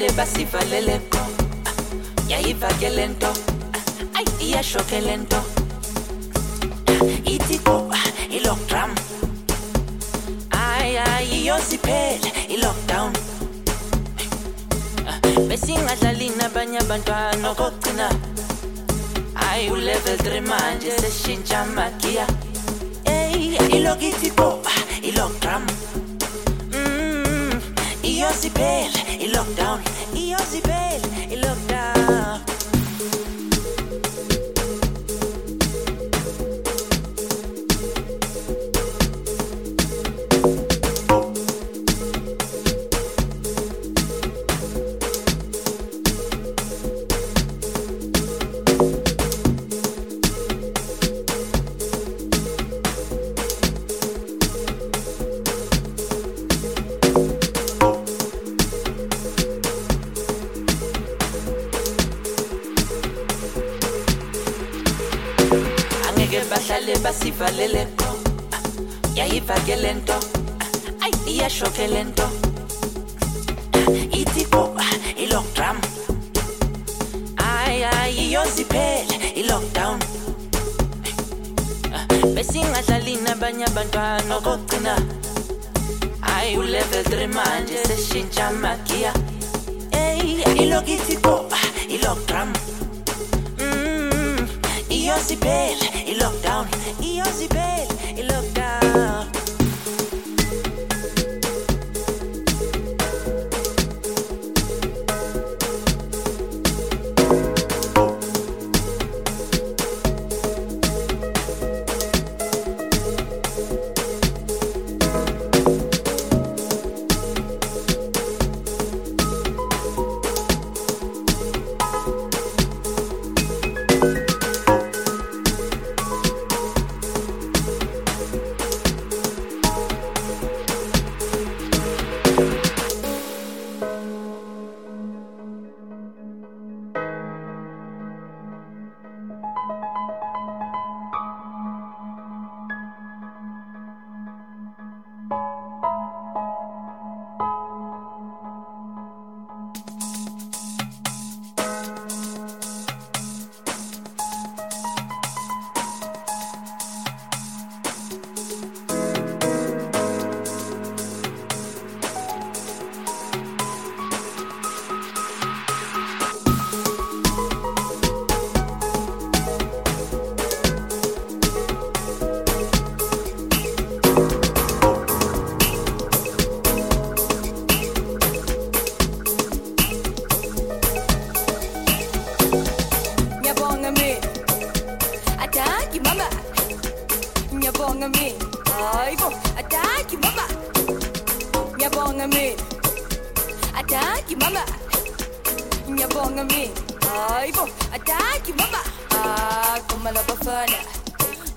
bahlale basivaleleko yayiva ke nto. Ayi iyashoke le nto. Ayi ayi iyosiphela i-lockdown besingadlali nabanye abantwana okokugcina hayi ulevel 3 manje seshintsha magiya eyi ilokithi goba iyosiphela i-lockdown iyosiphela i-lockdown ayi iyashoke le nto ithi goba i-lockdrum ayi ayi iyosiphela i-lockdown besingadlali nabanye abantwana okokugcina hayi ulevel 3 manje seshintsha magiya eyi ilokithi goba i-lockdrum Mm, iyosiphela i-lockdown iyosiphela ataki mama. Ngiyabonga mina hayibo ataki mama. Ah kuma la bafana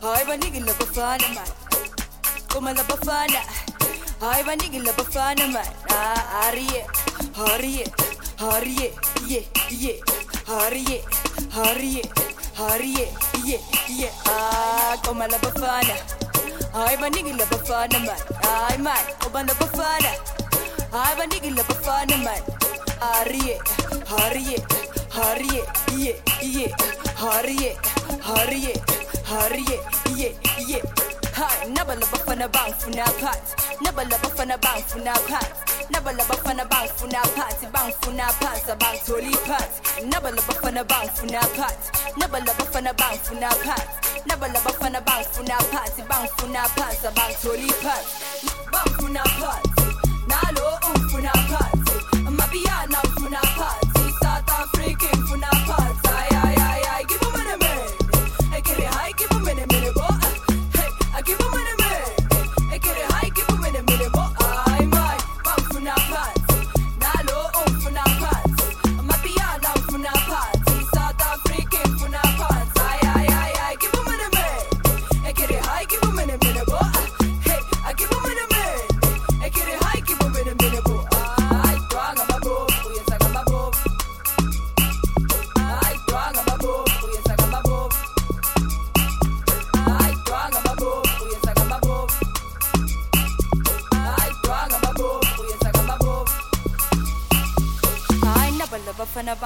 hayi baniki la bafana man. Kuma la bafana hayi baniki la bafana man. Ah hariye hariye hariye ye ye hariye hariye hariye ye ye ah kuma la bafana hayi baniki la bafana man. Hayi man kuma la bafana hayi baniki la bafana hariye hariye hariye ye ye hariye hariye hariye ye ye Hi, nabala bafana bangfuna phansi nabala bafana bangfuna phansi nabala bafana bangfuna phansi bangfuna phansi abangitholi phansi nabala bafana bangfuna phansi nabala bafana bangfuna phansi nabala bafana bangfuna phansi bangfuna phansi abangitholi phansi bangfuna phansi nalo ungfuna ufuna phansi south africa ngifuna phansi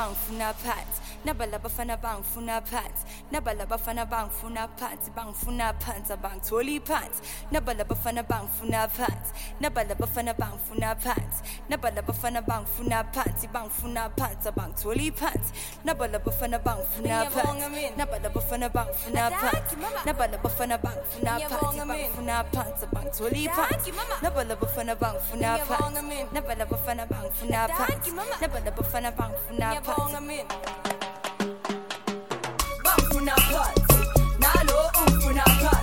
bafana bangifuna phansi nabala bafana bangifuna phansi nabala bafana bangifuna phansi bangifuna phansi abangitholi phansi nabala bafana bangifuna phansi nabala bafana bangifuna phansi nabala bafana bangifuna phansi bangifuna phansi abangitholi phansi nabala bafana bangifuna phansi nabala bafana bangifuna phansi nabala bafana bangifuna phansi bangifuna phansi abangitholi phansi nabala bafana bangifuna phansi nabala bafana bangifuna phansi nabala bafana bangifuna phansi bangifuna phansi nalo mabiyana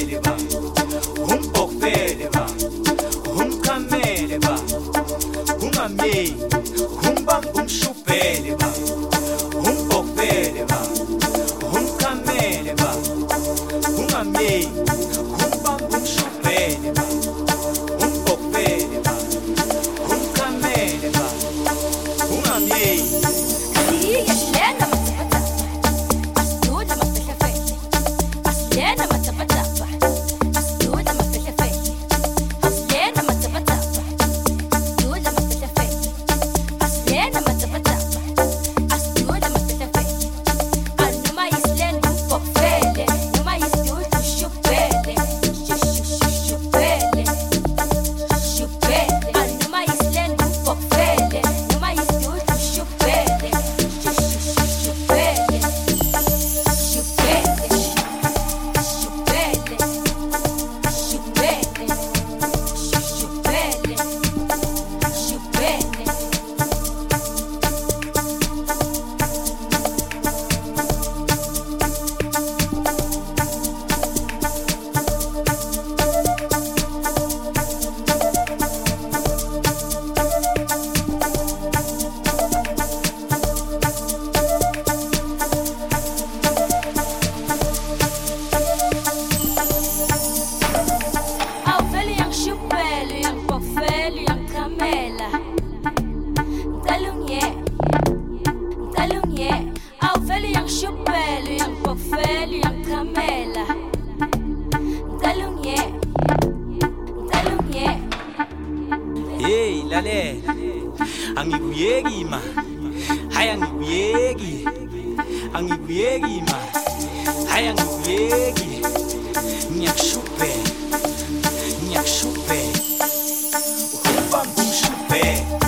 umshupele ba, uhambamba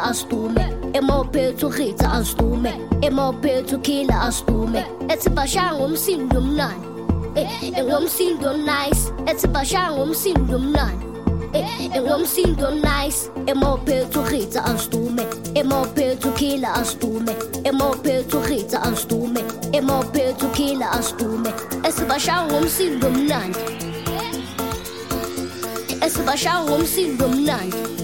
petso kila astume e mo petso ritsa astume e mo petso kila astume. Ethi bashanga umsindo mnani engomsindo nice ethi bashanga umsindo mnani engomsindo nice emophethu ritsa astume emophethu kila astume emophethu ritsa astume emophethu kila astume. Esibashanga umsindo mnandi esibashanga umsindo mnandi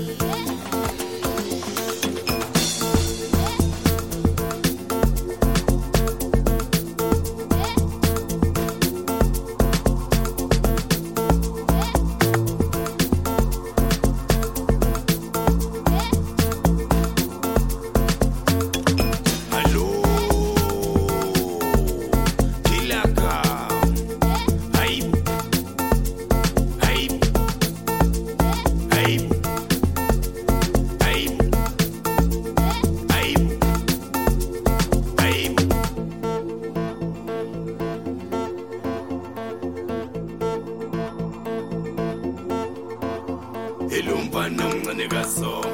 ebekaso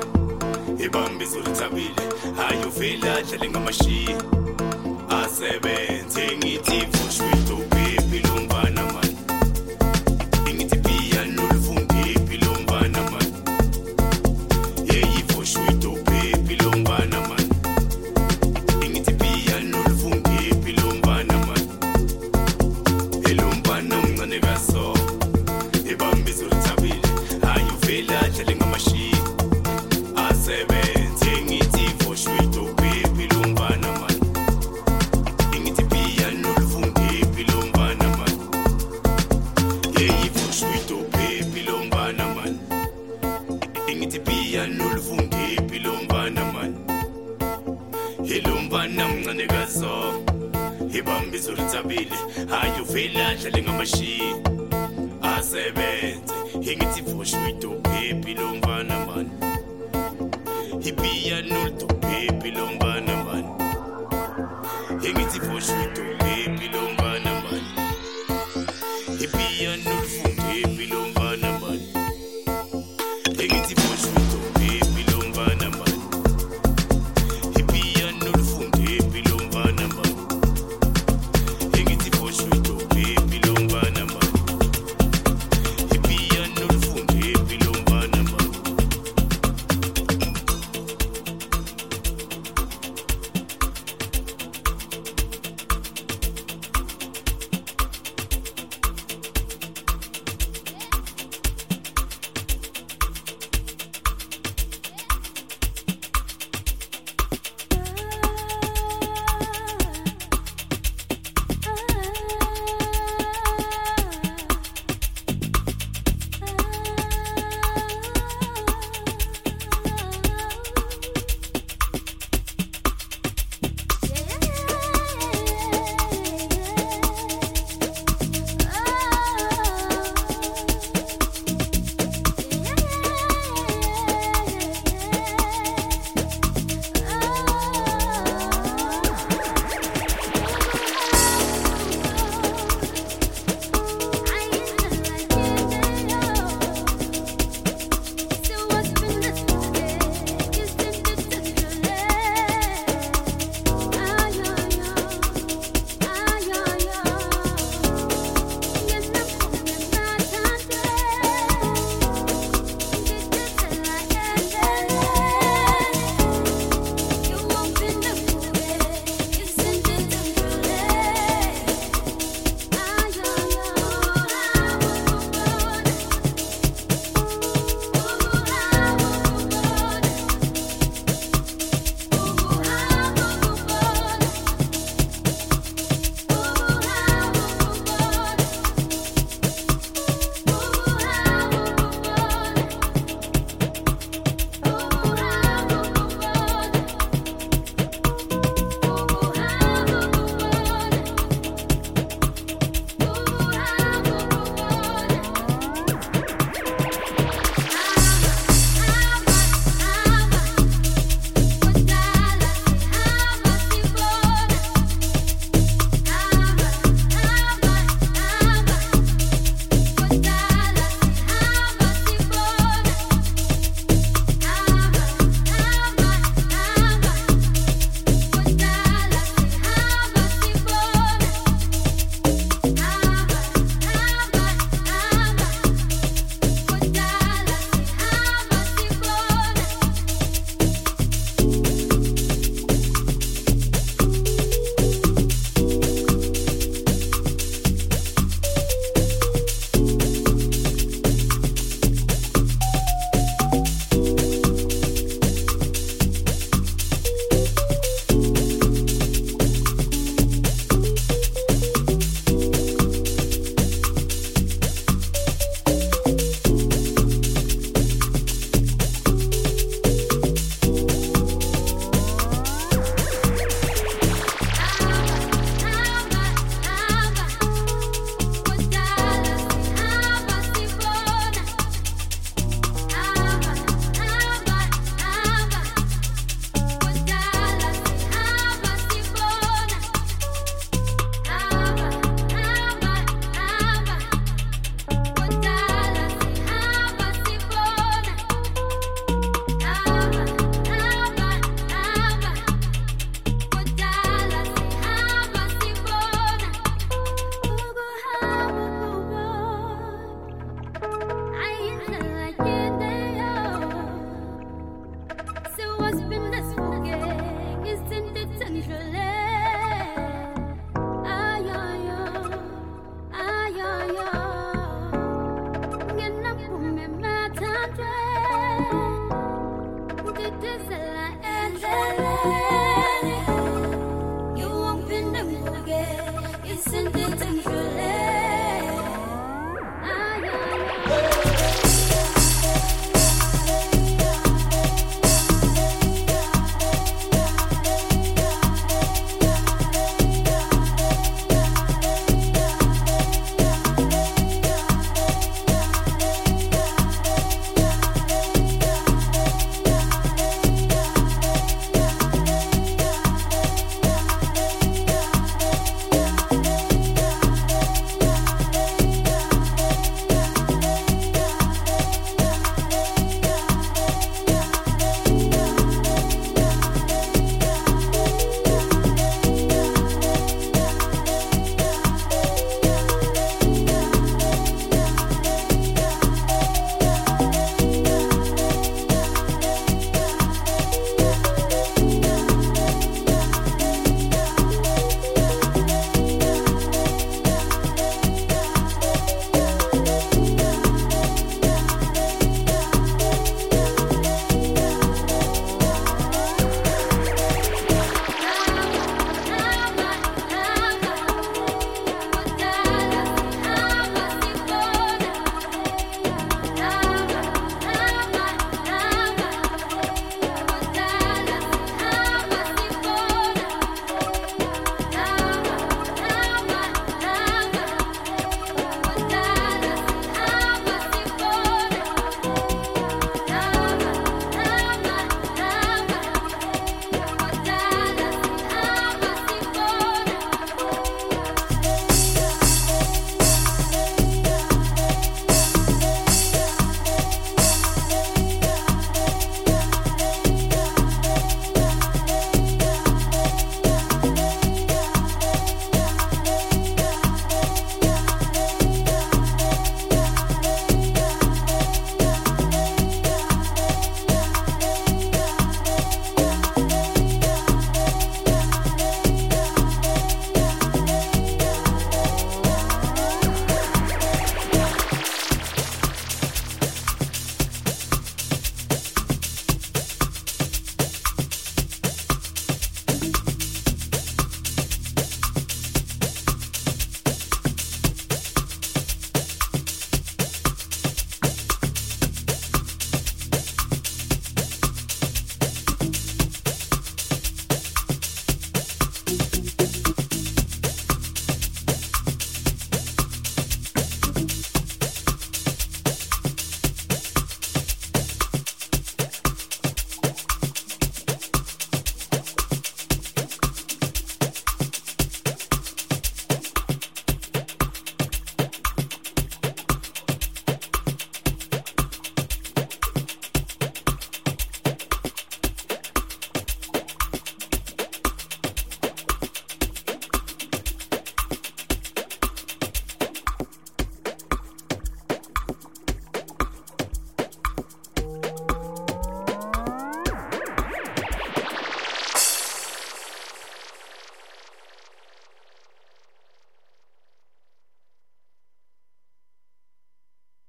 ibambisa ulithabile hayi uvele adlale ngamashiya asebenze ngithi izulu ntsabile hayi uvela dlale ngamashiya asebenze ingithi vosha uyidobhebhi lo mfana mani ibiya nolidobhebhi lo mfana mani ingithi vosha uyidobhebhi lo mfana mani